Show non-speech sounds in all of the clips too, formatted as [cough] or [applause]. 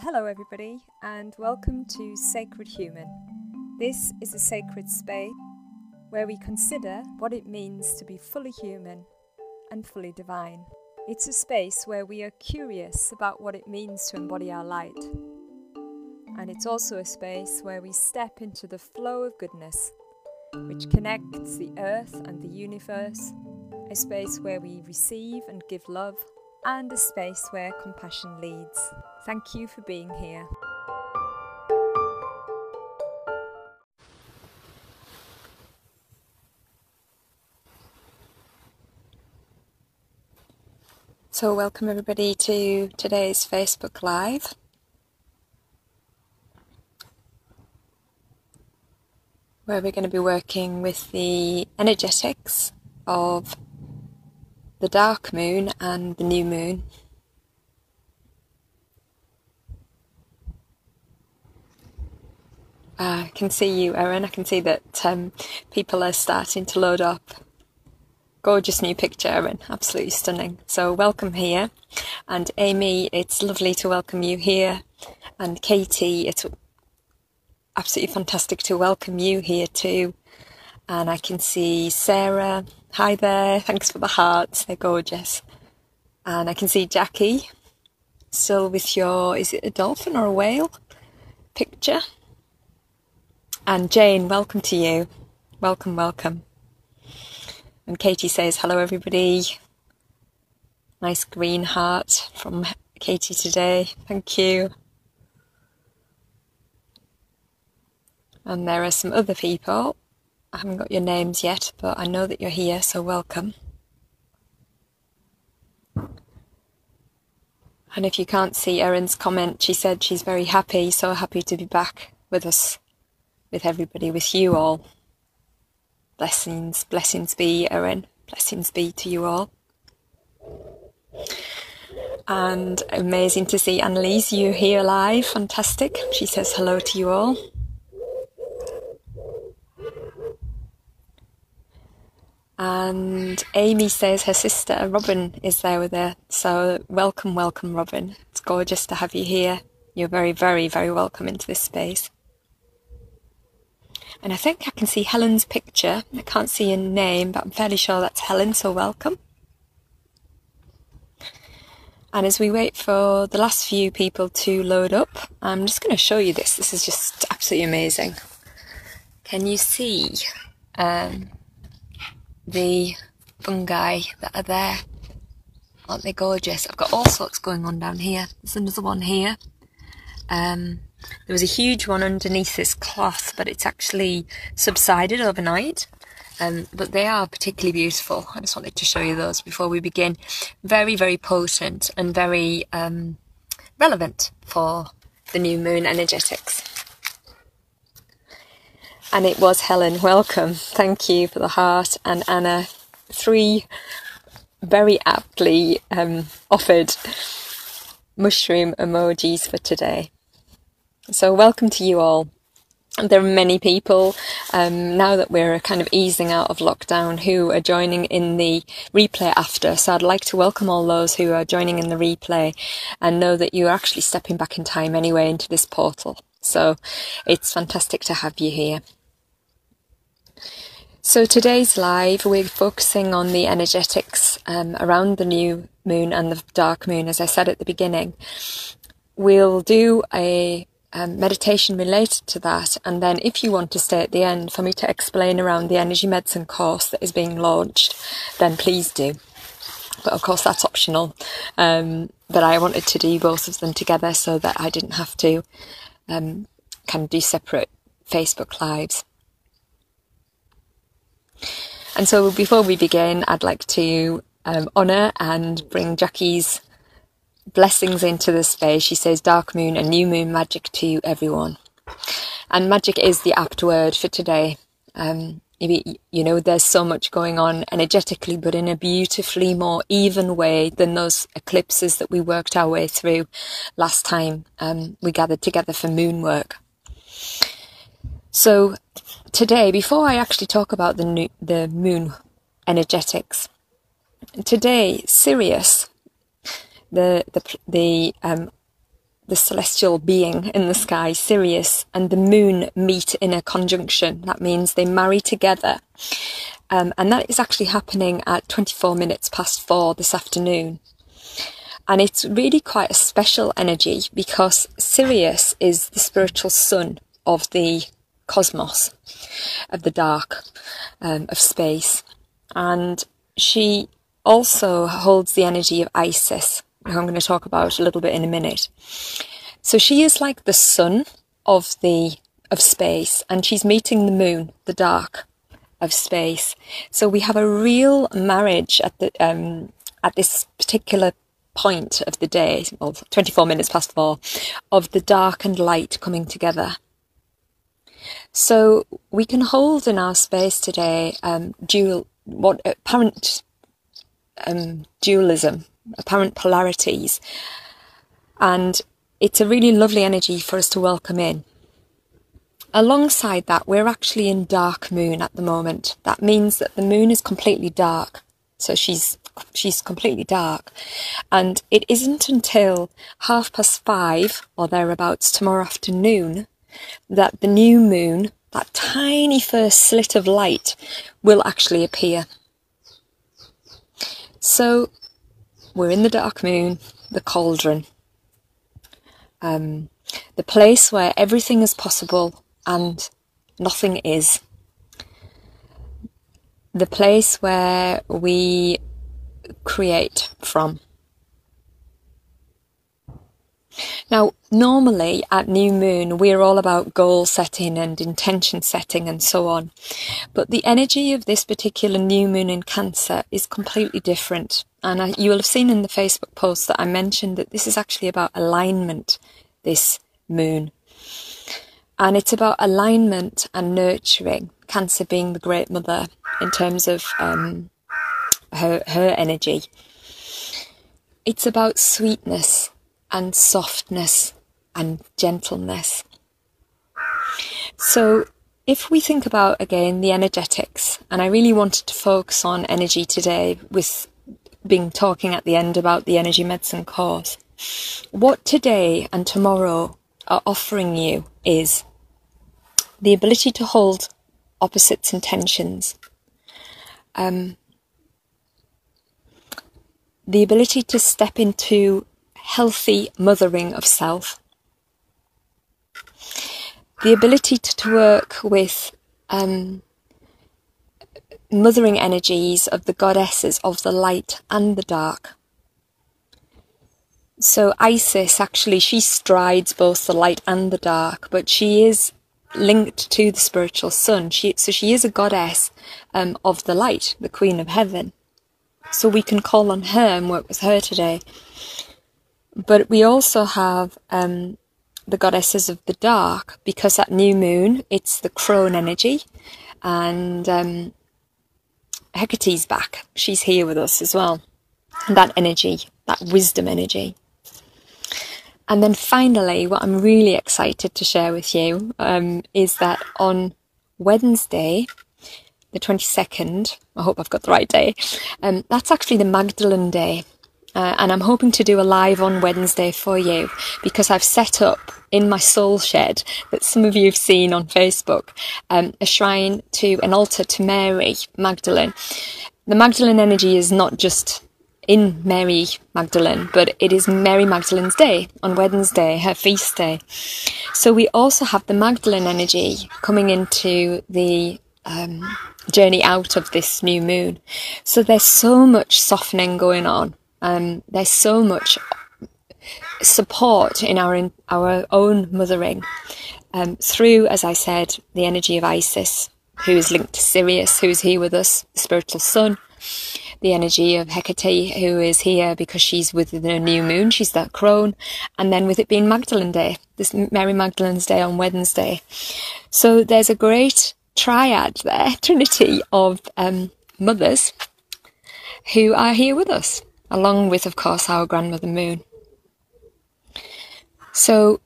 Hello, everybody, and welcome to Sacred Human. This is a sacred space where we consider what it means to be fully human and fully divine. It's a space where we are curious about what it means to embody our light. And it's also a space where we step into the flow of goodness, which connects the earth and the universe, a space where we receive and give love, and a space where compassion leads. Thank you for being here. So, welcome everybody to today's Facebook Live. Where we're going to be working with the energetics of the dark moon and the new moon. Uh, I can see you, Erin. I can see that um, people are starting to load up. Gorgeous new picture, Erin. Absolutely stunning. So, welcome here. And Amy, it's lovely to welcome you here. And Katie, it's absolutely fantastic to welcome you here too. And I can see Sarah. Hi there. Thanks for the hearts. They're gorgeous. And I can see Jackie still with your, is it a dolphin or a whale picture? And Jane, welcome to you. Welcome, welcome. And Katie says, hello everybody. Nice green heart from Katie today. Thank you. And there are some other people. I haven't got your names yet, but I know that you're here, so welcome. And if you can't see Erin's comment, she said she's very happy, so happy to be back with us with everybody, with you all. Blessings, blessings be, Erin. Blessings be to you all. And amazing to see Annalise, you here live. Fantastic. She says hello to you all. And Amy says her sister Robin is there with her. So welcome, welcome, Robin. It's gorgeous to have you here. You're very, very, very welcome into this space. And I think I can see Helen's picture. I can't see a name, but I'm fairly sure that's Helen, so welcome. And as we wait for the last few people to load up, I'm just going to show you this. This is just absolutely amazing. Can you see um, the fungi that are there? Aren't they gorgeous? I've got all sorts going on down here. There's another one here. Um, there was a huge one underneath this cloth, but it's actually subsided overnight. Um, but they are particularly beautiful. I just wanted to show you those before we begin. Very, very potent and very um, relevant for the new moon energetics. And it was Helen. Welcome. Thank you for the heart. And Anna, three very aptly um, offered mushroom emojis for today. So, welcome to you all. There are many people um, now that we're kind of easing out of lockdown who are joining in the replay after. So, I'd like to welcome all those who are joining in the replay and know that you're actually stepping back in time anyway into this portal. So, it's fantastic to have you here. So, today's live, we're focusing on the energetics um, around the new moon and the dark moon, as I said at the beginning. We'll do a um, meditation related to that. And then if you want to stay at the end for me to explain around the energy medicine course that is being launched, then please do. But of course, that's optional. Um, but I wanted to do both of them together so that I didn't have to um, kind of do separate Facebook lives. And so before we begin, I'd like to um, honour and bring Jackie's blessings into the space. She says dark moon and new moon magic to everyone. And magic is the apt word for today. Um, you know, there's so much going on energetically, but in a beautifully more even way than those eclipses that we worked our way through last time um, we gathered together for moon work. So today, before I actually talk about the new, the moon energetics, today Sirius the the the um, the celestial being in the sky, Sirius, and the moon meet in a conjunction. That means they marry together. Um, and that is actually happening at 24 minutes past four this afternoon. And it's really quite a special energy because Sirius is the spiritual sun of the cosmos, of the dark, um, of space. And she also holds the energy of Isis, who I'm going to talk about a little bit in a minute. So she is like the sun of the of space, and she's meeting the moon, the dark of space. So we have a real marriage at the um, at this particular point of the day, well, 24 minutes past four, of the dark and light coming together. So we can hold in our space today um, dual, what apparent um, dualism, apparent polarities, and it's a really lovely energy for us to welcome in. Alongside that, we're actually in dark moon at the moment. That means that the moon is completely dark. So she's she's completely dark. And it isn't until half past five or thereabouts tomorrow afternoon that the new moon, that tiny first slit of light, will actually appear. So we're in the dark moon, the cauldron, um, the place where everything is possible and nothing is. The place where we create from. Now, normally at new moon, we're all about goal setting and intention setting and so on. But the energy of this particular new moon in Cancer is completely different. And I, you will have seen in the Facebook post that I mentioned that this is actually about alignment, this moon. And it's about alignment and nurturing, Cancer being the great mother in terms of um, her, her energy. It's about sweetness and softness and gentleness. So, if we think about again the energetics, and I really wanted to focus on energy today with being talking at the end about the energy medicine course, what today and tomorrow are offering you is the ability to hold opposites and tensions. Um, the ability to step into healthy mothering of self, the ability to, to work with um, mothering energies of the goddesses of the light and the dark. So Isis actually she strides both the light and the dark, but she is linked to the spiritual sun. She so she is a goddess um, of the light, the queen of heaven. So we can call on her and work with her today. But we also have um, the goddesses of the dark because at new moon it's the crone energy, and um, Hecate's back. She's here with us as well. And that energy, that wisdom energy. And then finally, what I'm really excited to share with you um, is that on Wednesday, the 22nd, I hope I've got the right day, um, that's actually the Magdalene Day. Uh, and I'm hoping to do a live on Wednesday for you because I've set up in my soul shed that some of you have seen on Facebook um, a shrine to an altar to Mary Magdalene. The Magdalene energy is not just in Mary Magdalene, but it is Mary Magdalene's day on Wednesday, her feast day. So we also have the Magdalene energy coming into the um, journey out of this new moon. So there's so much softening going on. Um, there's so much support in our in our own mothering um, through, as I said, the energy of Isis, who is linked to Sirius, who is here with us, the spiritual sun the energy of Hecate, who is here because she's with the new moon, she's that crone, and then with it being Magdalene Day, this Mary Magdalene's Day on Wednesday. So there's a great triad there, [laughs] trinity of um, mothers who are here with us, along with, of course, our grandmother moon. So,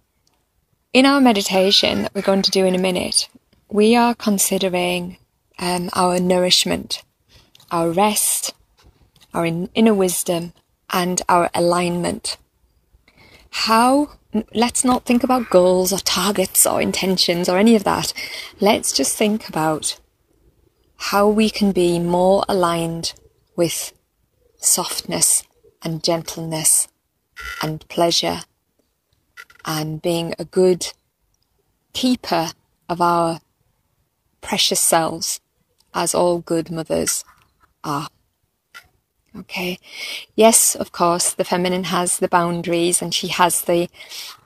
in our meditation that we're going to do in a minute, we are considering um, our nourishment, our rest, our inner wisdom, and our alignment. How let's not think about goals or targets or intentions or any of that. Let's just think about how we can be more aligned with softness and gentleness and pleasure and being a good keeper of our precious selves as all good mothers are. Okay. Yes, of course, the feminine has the boundaries and she has the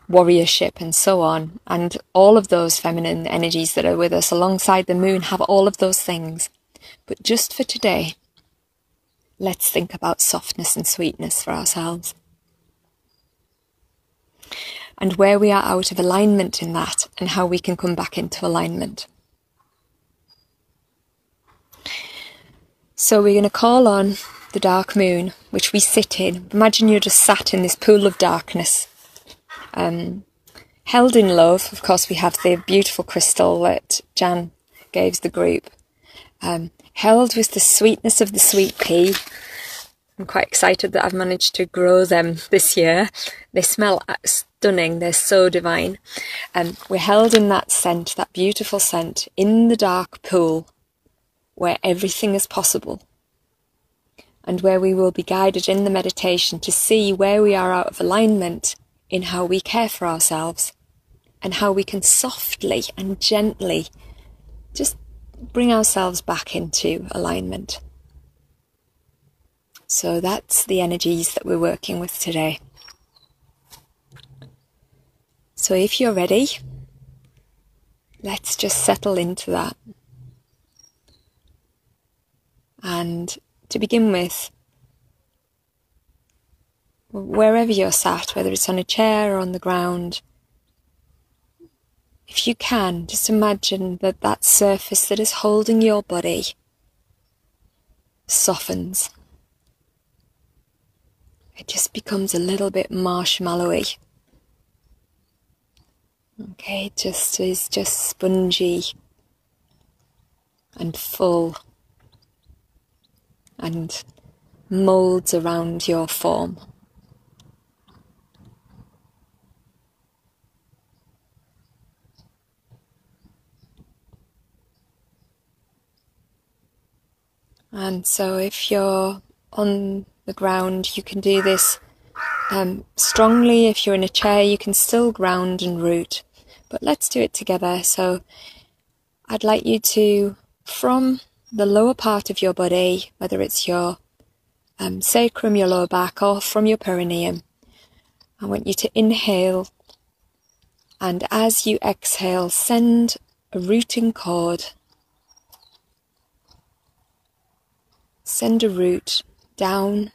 warriorship and so on. And all of those feminine energies that are with us alongside the moon have all of those things. But just for today, let's think about softness and sweetness for ourselves. And where we are out of alignment in that and how we can come back into alignment. So we're going to call on the dark moon, which we sit in. Imagine you're just sat in this pool of darkness. Um, held in love, of course, we have the beautiful crystal that Jan gave the group. Um, held with the sweetness of the sweet pea. I'm quite excited that I've managed to grow them this year. They smell stunning, they're so divine. Um, we're held in that scent, that beautiful scent, in the dark pool where everything is possible and where we will be guided in the meditation to see where we are out of alignment in how we care for ourselves and how we can softly and gently just bring ourselves back into alignment. So that's the energies that we're working with today. So if you're ready, let's just settle into that. And to begin with, wherever you're sat, whether it's on a chair or on the ground, if you can, just imagine that that surface that is holding your body softens. It just becomes a little bit marshmallowy. Okay, it just is just spongy and full and molds around your form. And so, if you're on the ground, you can do this um, strongly. If you're in a chair, you can still ground and root. But let's do it together. So, I'd like you to, from the lower part of your body, whether it's your um, sacrum, your lower back, or from your perineum. I want you to inhale, and as you exhale, send a rooting cord. Send a root down,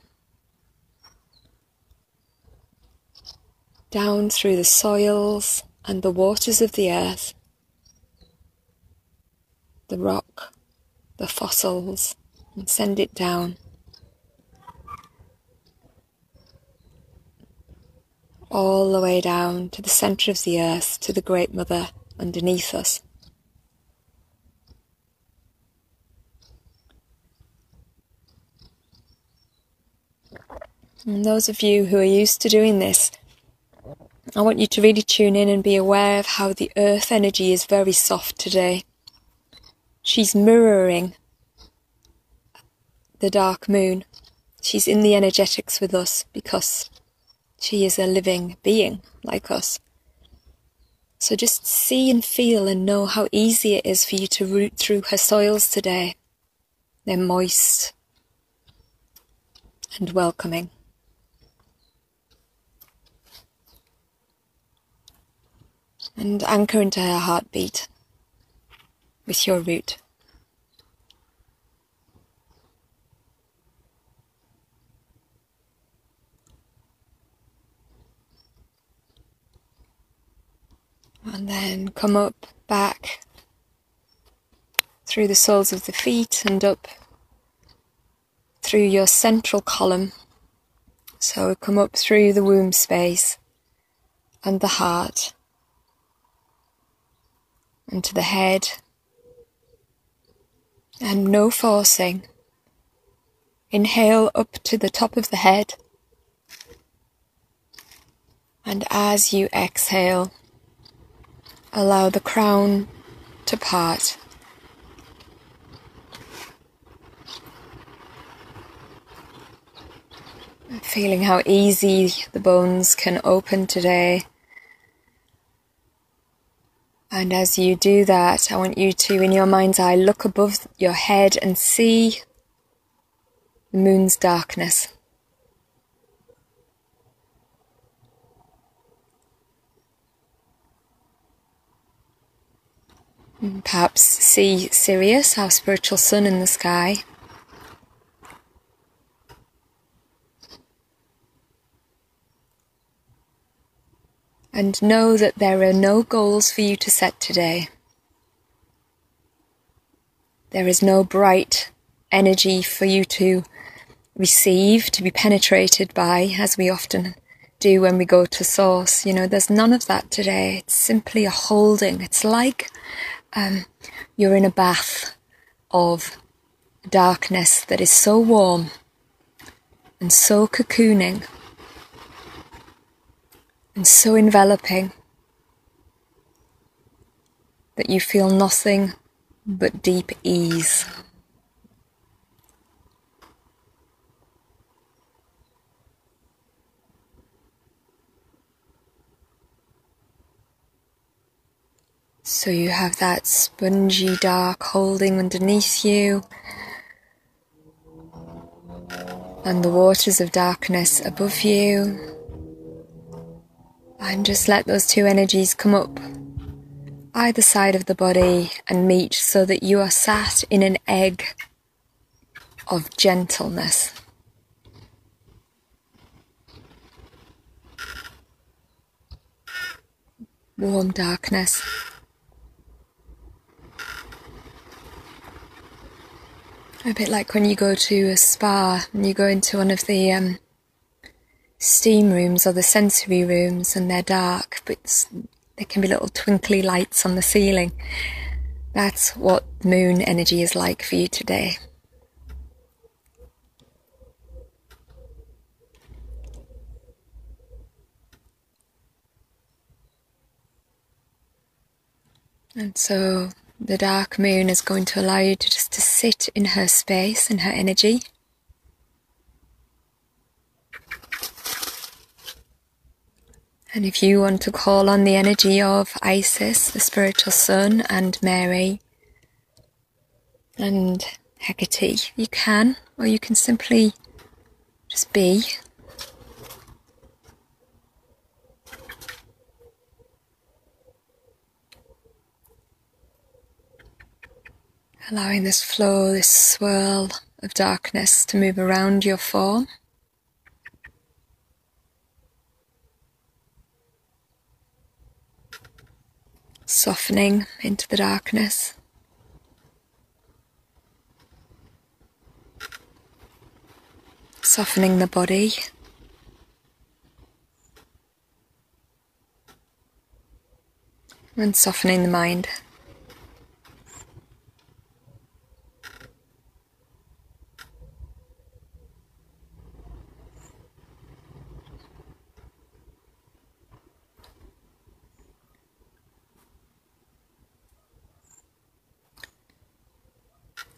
down through the soils and the waters of the earth, the rock, the fossils and send it down. All the way down to the centre of the earth, to the Great Mother underneath us. And those of you who are used to doing this, I want you to really tune in and be aware of how the earth energy is very soft today. She's mirroring the dark moon. She's in the energetics with us because she is a living being like us. So just see and feel and know how easy it is for you to root through her soils today. They're moist and welcoming. And anchor into her heartbeat with your root. And then come up, back, through the soles of the feet and up through your central column. So come up through the womb space and the heart and to the head and no forcing. Inhale up to the top of the head And as you exhale, allow the crown to part. Feeling how easy the bones can open today. And as you do that, I want you to, in your mind's eye, look above your head and see the moon's darkness. Perhaps see Sirius, our spiritual sun in the sky. And know that there are no goals for you to set today. There is no bright energy for you to receive, to be penetrated by, as we often do when we go to Source. You know, there's none of that today. It's simply a holding. It's like um, you're in a bath of darkness that is so warm and so cocooning and so enveloping that you feel nothing but deep ease. So you have that spongy dark holding underneath you, and the waters of darkness above you. And just let those two energies come up either side of the body and meet so that you are sat in an egg of gentleness. Warm darkness. A bit like when you go to a spa and you go into one of the um, steam rooms or the sensory rooms and they're dark, but there can be little twinkly lights on the ceiling. That's what moon energy is like for you today. And so the dark moon is going to allow you to just to sit in her space and her energy. And if you want to call on the energy of Isis, the spiritual sun, and Mary, and Hecate, you can, or you can simply just be. allowing this flow, this swirl of darkness to move around your form. Softening into the darkness. Softening the body. And softening the mind.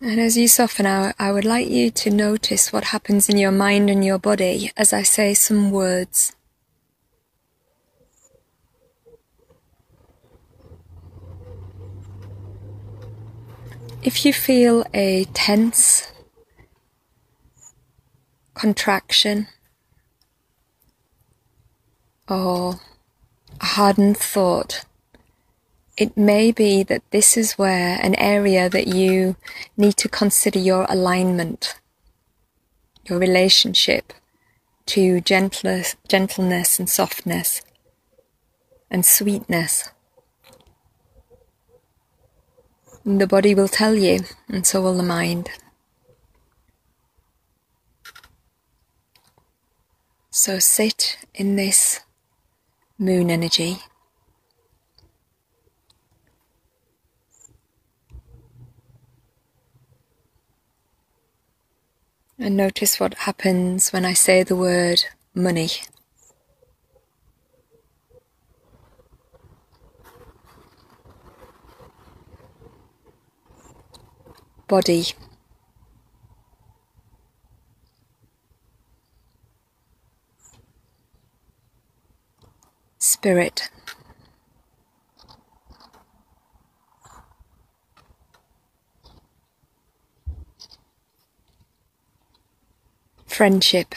And as you soften out, I would like you to notice what happens in your mind and your body as I say some words. If you feel a tense contraction or a hardened thought, it may be that this is where an area that you need to consider your alignment, your relationship to gentleness, gentleness and softness and sweetness. And the body will tell you, and so will the mind. So sit in this moon energy. And notice what happens when I say the word money. Body. Spirit. Friendship.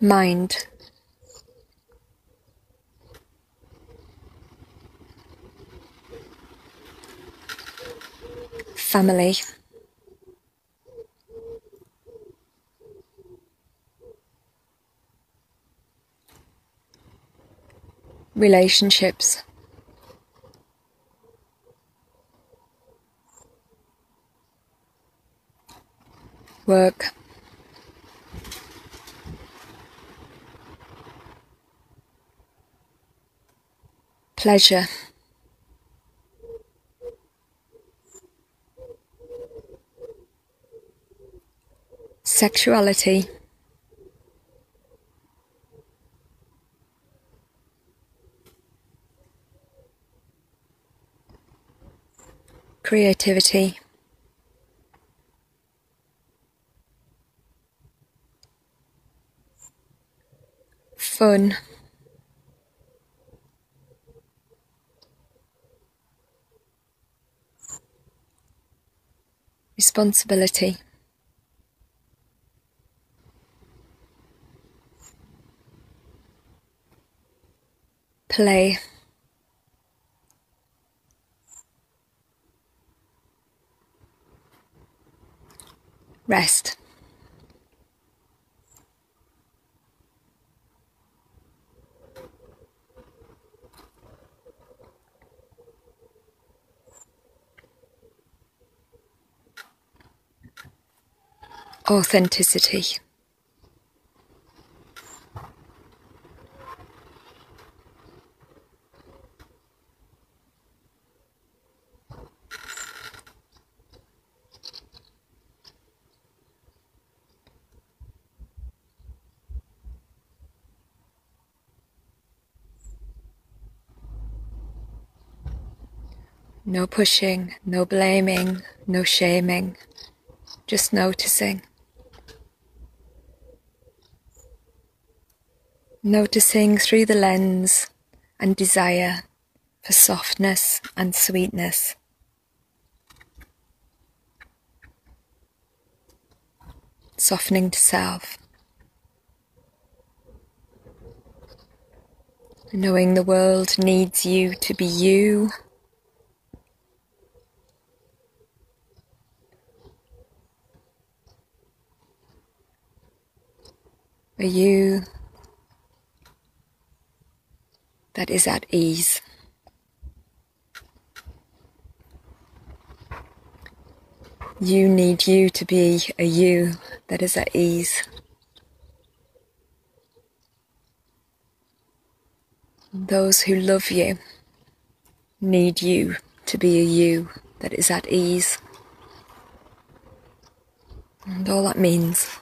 mind. Family. Relationships work pleasure. Sexuality. Creativity. Responsibility. Play. Rest authenticity. No pushing, no blaming, no shaming, just noticing. Noticing through the lens and desire for softness and sweetness. Softening to self. Knowing the world needs you to be you. Are you that is at ease. You need you to be a you that is at ease. Those who love you need you to be a you that is at ease. And all that means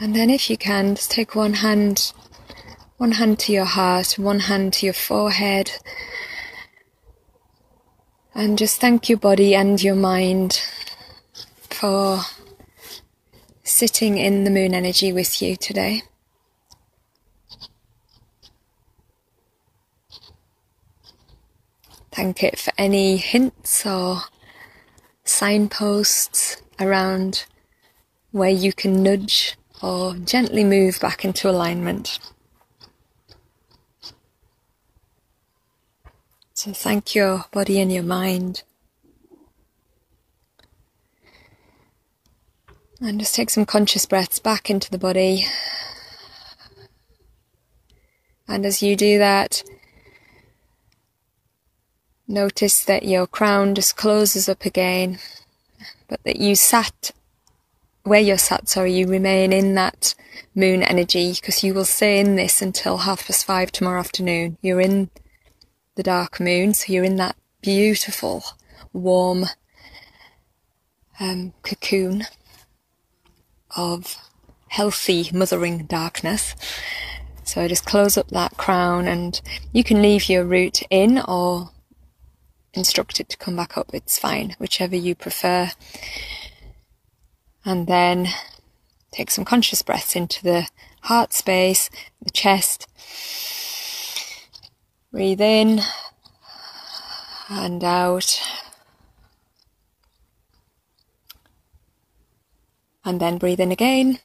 And then if you can, just take one hand, one hand to your heart, one hand to your forehead. And just thank your body and your mind for sitting in the moon energy with you today. Thank it for any hints or signposts around where you can nudge or gently move back into alignment. So thank your body and your mind. And just take some conscious breaths back into the body. And as you do that, notice that your crown just closes up again, but that you sat where you're sat, sorry, you remain in that moon energy because you will stay in this until half past five tomorrow afternoon. You're in the dark moon, so you're in that beautiful, warm um, cocoon of healthy mothering darkness. So I just close up that crown and you can leave your root in or instruct it to come back up. It's fine, whichever you prefer. And then take some conscious breaths into the heart space, the chest. Breathe in and out. And then breathe in again.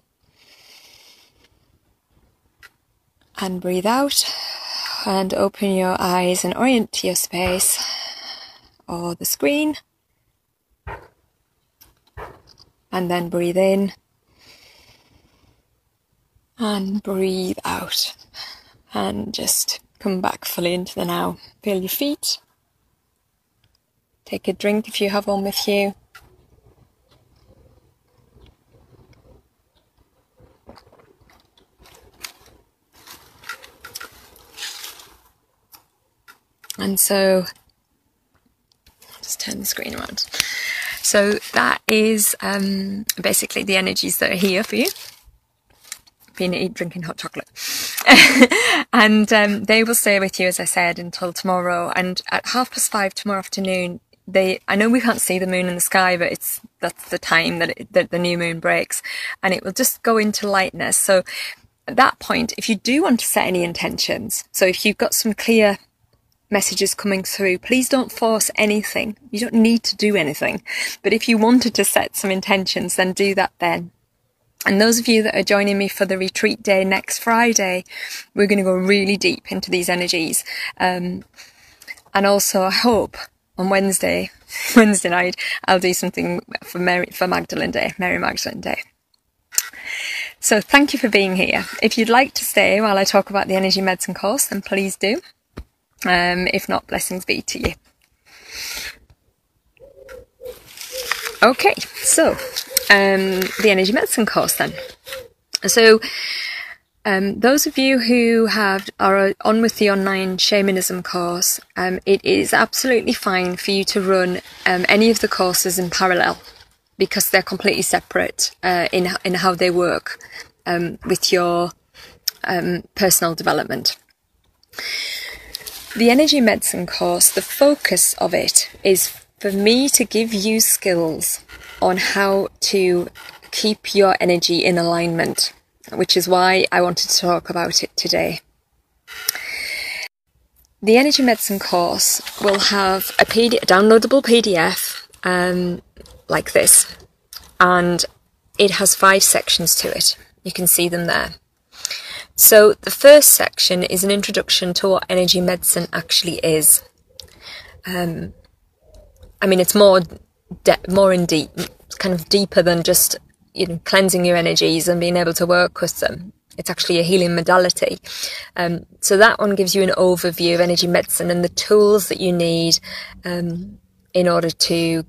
And breathe out. And open your eyes and orient to your space or the screen. And then breathe in. And breathe out. And just come back fully into the now. Feel your feet. Take a drink if you have one with you. And so, just turn the screen around. So that is um, basically the energies that are here for you. Being eat, drinking hot chocolate. [laughs] and um, they will stay with you, as I said, until tomorrow. And at half past five tomorrow afternoon, they I know we can't see the moon in the sky, but it's that's the time that, it, that the new moon breaks, and it will just go into lightness. So at that point, if you do want to set any intentions, so if you've got some clear messages coming through, please don't force anything. You don't need to do anything. But if you wanted to set some intentions, then do that then. And those of you that are joining me for the retreat day next Friday, we're going to go really deep into these energies. Um, and also, I hope on Wednesday, [laughs] Wednesday night, I'll do something for Mary, for Magdalene Day, Mary Magdalene Day. So thank you for being here. If you'd like to stay while I talk about the energy medicine course, then please do. Um, if not, blessings be to you. Okay, so um, the energy medicine course then. So, um, those of you who have are on with the online shamanism course, um, it is absolutely fine for you to run um, any of the courses in parallel because they're completely separate uh, in in how they work um, with your um, personal development. The energy medicine course, the focus of it is for me to give you skills on how to keep your energy in alignment, which is why I wanted to talk about it today. The energy medicine course will have a, PD- downloadable PDF um, like this, and it has five sections to it. You can see them there. So the first section is an introduction to what energy medicine actually is. Um, I mean, it's more de- more in deep, kind of deeper than just you know cleansing your energies and being able to work with them. It's actually a healing modality. Um, so that one gives you an overview of energy medicine and the tools that you need um, in order to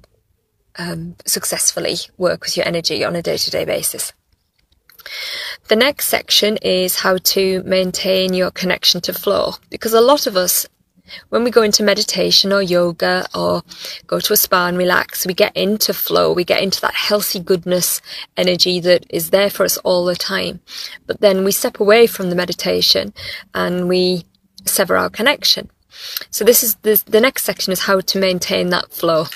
um, successfully work with your energy on a day-to-day basis. The next section is how to maintain your connection to flow because a lot of us when we go into meditation or yoga or go to a spa and relax, we get into flow, we get into that healthy goodness energy that is there for us all the time. But then we step away from the meditation and we sever our connection. So this is the, next section is how to maintain that flow.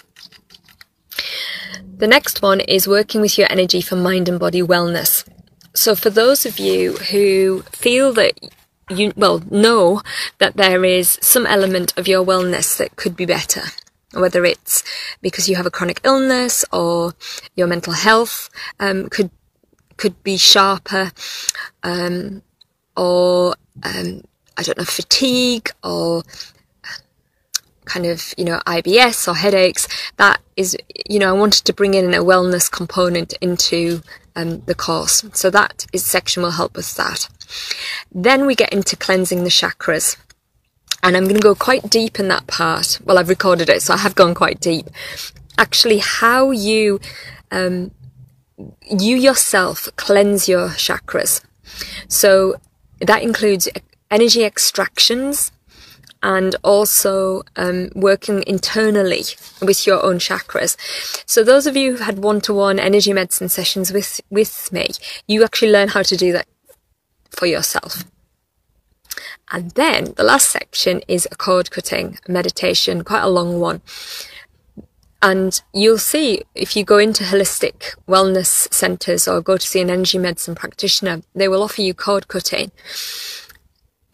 The next one is working with your energy for mind and body wellness. So for those of you who feel that you, well, know that there is some element of your wellness that could be better, whether it's because you have a chronic illness or your mental health um, could could be sharper, um, or um, I don't know, fatigue or kind of, you know, IBS or headaches, that is, you know, I wanted to bring in a wellness component into um, the course. So that is section will help with that. Then we get into cleansing the chakras. And I'm going to go quite deep in that part. Well, I've recorded it, so I have gone quite deep. Actually, how you um, you yourself cleanse your chakras. So that includes energy extractions and also um, working internally with your own chakras. So those of you who had one-to-one energy medicine sessions with with me, you actually learn how to do that for yourself. And then the last section is a cord cutting meditation, quite a long one. And you'll see if you go into holistic wellness centres or go to see an energy medicine practitioner, they will offer you cord cutting,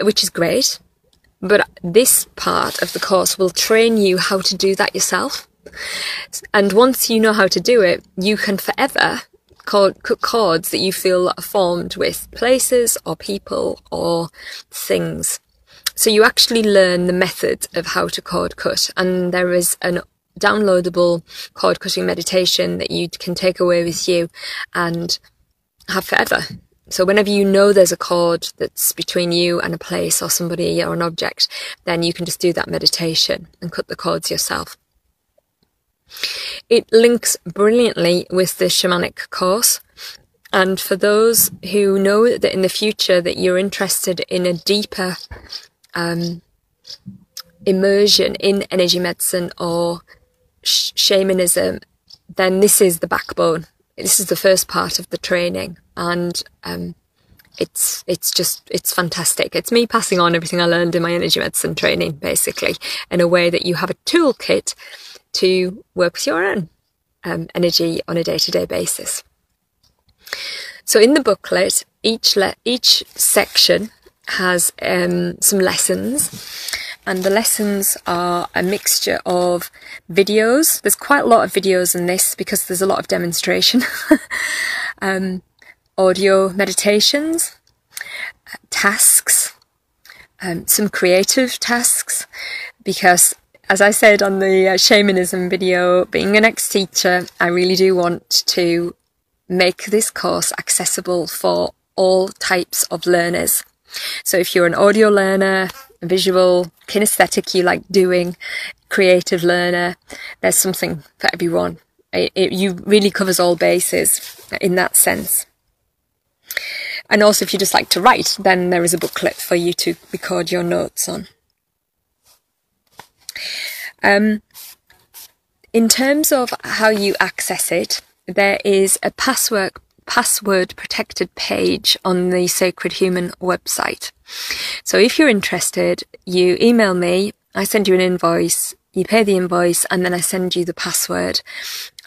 which is great. But this part of the course will train you how to do that yourself. And once you know how to do it, you can forever cut cords that you feel are formed with places or people or things. So you actually learn the method of how to cord cut and there is an downloadable cord cutting meditation that you can take away with you and have forever. So whenever you know there's a cord that's between you and a place or somebody or an object, then you can just do that meditation and cut the cords yourself. It links brilliantly with the shamanic course. And for those who know that in the future that you're interested in a deeper um, immersion in energy medicine or sh- shamanism, then this is the backbone. This is the first part of the training, and um, it's it's just it's fantastic. It's me passing on everything I learned in my energy medicine training, basically, in a way that you have a toolkit to work with your own um, energy on a day to day basis. So in the booklet, each le- each section has um, some lessons and the lessons are a mixture of videos. There's quite a lot of videos in this because there's a lot of demonstration, [laughs] um, audio meditations, tasks, um, some creative tasks, because as I said on the uh, shamanism video, being an ex-teacher, I really do want to make this course accessible for all types of learners. So if you're an audio learner, visual, kinesthetic, you like doing, creative learner, there's something for everyone. It, it you really covers all bases in that sense. And also if you just like to write, then there is a booklet for you to record your notes on. Um, in terms of how you access it, there is a password password protected page on the Sacred Human website. So if you're interested, you email me, I send you an invoice, you pay the invoice, and then I send you the password,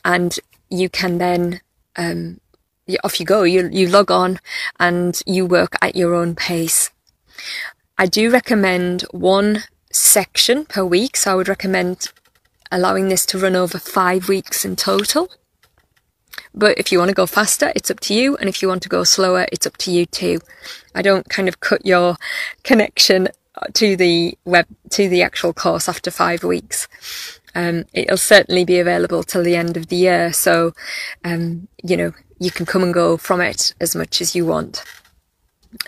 and you can then um, off you go. You you log on and you work at your own pace. I do recommend one section per week, so I would recommend allowing this to run over five weeks in total. But if you want to go faster, it's up to you. And if you want to go slower, it's up to you too. I don't kind of cut your connection to the web, to the actual course after five weeks. Um, it'll certainly be available till the end of the year. So, um, you know, you can come and go from it as much as you want.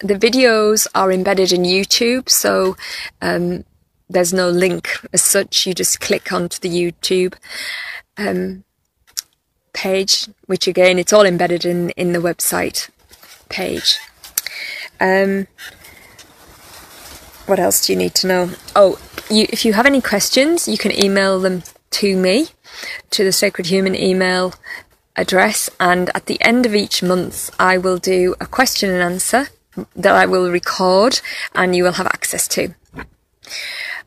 The videos are embedded in YouTube. So, um, there's no link as such. You just click onto the YouTube. Um, page, which again, it's all embedded in, in the website page. Um, what else do you need to know? Oh, you, if you have any questions, you can email them to me, to the Sacred Human email address. And at the end of each month, I will do a question and answer that I will record and you will have access to.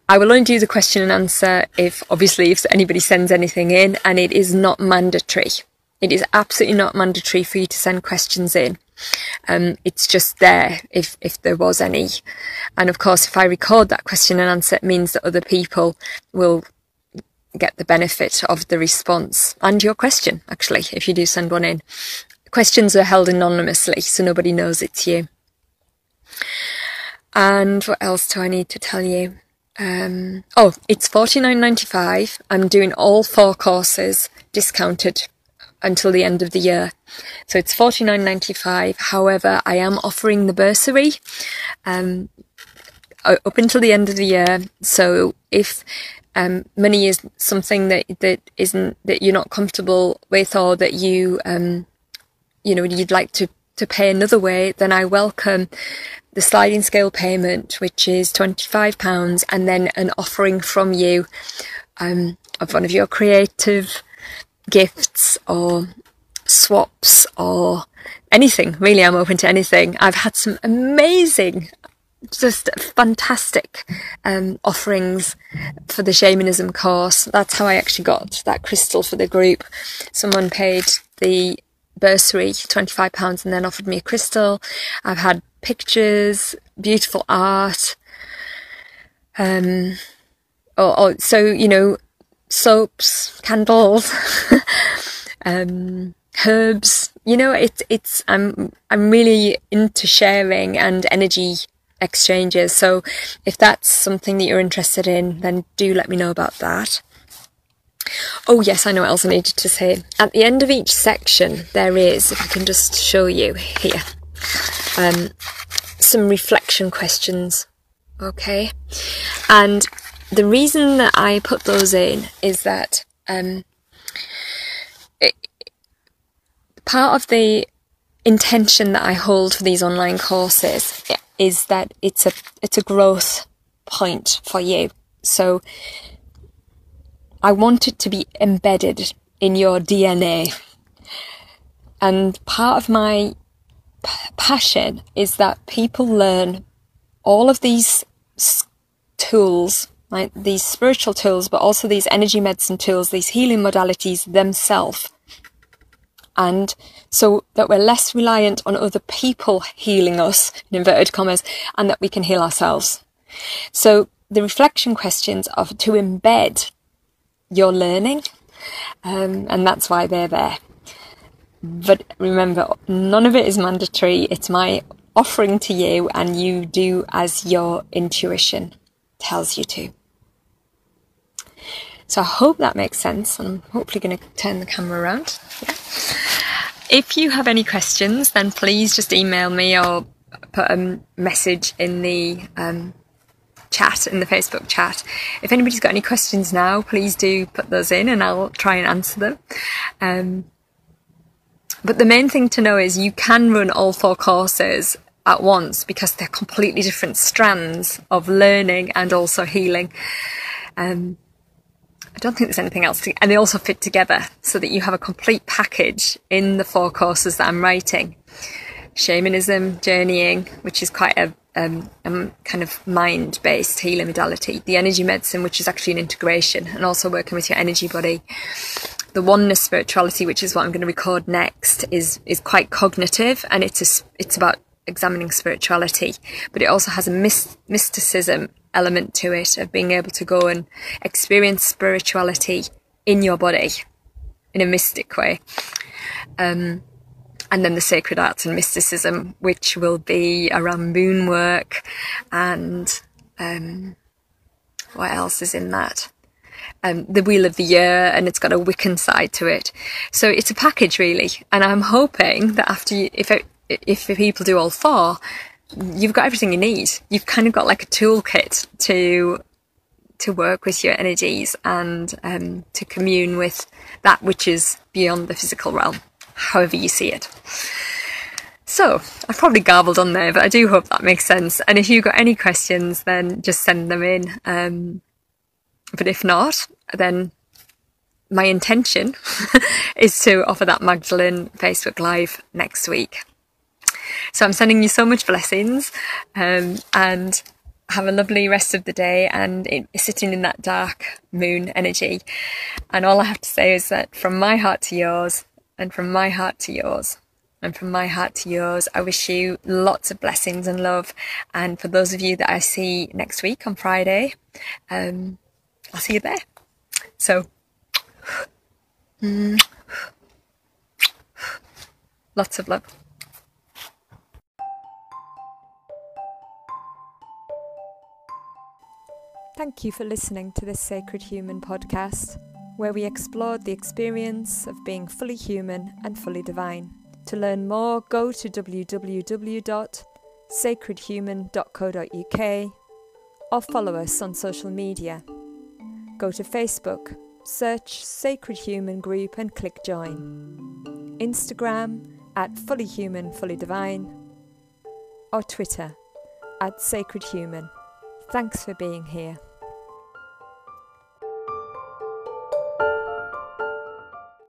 I will only do the question and answer if, obviously, if anybody sends anything in, and it is not mandatory. It is absolutely not mandatory for you to send questions in. Um, it's just there if, if there was any. And of course, if I record that question and answer, it means that other people will get the benefit of the response and your question, actually, if you do send one in. Questions are held anonymously, so nobody knows it's you. And what else do I need to tell you? Um, oh, it's forty nine ninety five. I'm doing all four courses discounted until the end of the year. So it's forty nine ninety five. However, I am offering the bursary um, up until the end of the year. So if um, money is something that that isn't that you're not comfortable with, or that you um, you know, you'd like to, to pay another way, then I welcome the sliding scale payment, which is £25, and then an offering from you um, of one of your creative gifts or swaps or anything. Really, I'm open to anything. I've had some amazing, just fantastic um, offerings for the shamanism course. That's how I actually got that crystal for the group. Someone paid the bursary, £25, and then offered me a crystal. I've had pictures, beautiful art. Um, or, or so you know, soaps, candles, [laughs] um, herbs. You know, it's it's I'm I'm really into sharing and energy exchanges. So if that's something that you're interested in, then do let me know about that. Oh yes, I know what else I needed to say. At the end of each section, there is, if I can just show you here, um, some reflection questions. Okay, and the reason that I put those in is that um, it, part of the intention that I hold for these online courses is that it's a it's a growth point for you. So I want it to be embedded in your DNA. And part of my p- passion is that people learn all of these tools like these spiritual tools, but also these energy medicine tools, these healing modalities themselves. And so that we're less reliant on other people healing us, in inverted commas, and that we can heal ourselves. So the reflection questions are to embed your learning, um, and that's why they're there. But remember, none of it is mandatory. It's my offering to you, and you do as your intuition tells you to. So I hope that makes sense. I'm hopefully going to turn the camera around. Yeah. If you have any questions, then please just email me or put a message in the um, chat, in the Facebook chat. If anybody's got any questions now, please do put those in and I'll try and answer them. Um, but the main thing to know is you can run all four courses at once because they're completely different strands of learning and also healing. Um, I don't think there's anything else. To, and they also fit together so that you have a complete package in the four courses that I'm writing. Shamanism, journeying, which is quite a um, um, kind of mind based healing modality. The energy medicine, which is actually an integration and also working with your energy body. The oneness spirituality, which is what I'm going to record next, is is quite cognitive and it's a, it's about examining spirituality, but it also has a mysticism element to it of being able to go and experience spirituality in your body in a mystic way. Um, and then the sacred arts and mysticism, which will be around moon work and um, what else is in that? Um, the Wheel of the Year, and it's got a Wiccan side to it. So it's a package, really. And I'm hoping that after you, if it, if people do all four, you've got everything you need. You've kind of got like a toolkit to to work with your energies and um, to commune with that which is beyond the physical realm, however you see it. So, I've probably garbled on there, but I do hope that makes sense. And if you've got any questions, then just send them in. Um, but if not, then my intention [laughs] is to offer that Magdalene Facebook Live next week. So I'm sending you so much blessings um, and have a lovely rest of the day and it, sitting in that dark moon energy. And all I have to say is that from my heart to yours and from my heart to yours and from my heart to yours, I wish you lots of blessings and love. And for those of you that I see next week on Friday, um, I'll see you there. So, mm, lots of love. Thank you for listening to this Sacred Human podcast, where we explored the experience of being fully human and fully divine. To learn more, go to www.sacredhuman.co.uk or follow us on social media. Go to Facebook, search Sacred Human Group and click join. Instagram, at Fully Human, Fully Divine, or Twitter at Sacred Human. Thanks for being here.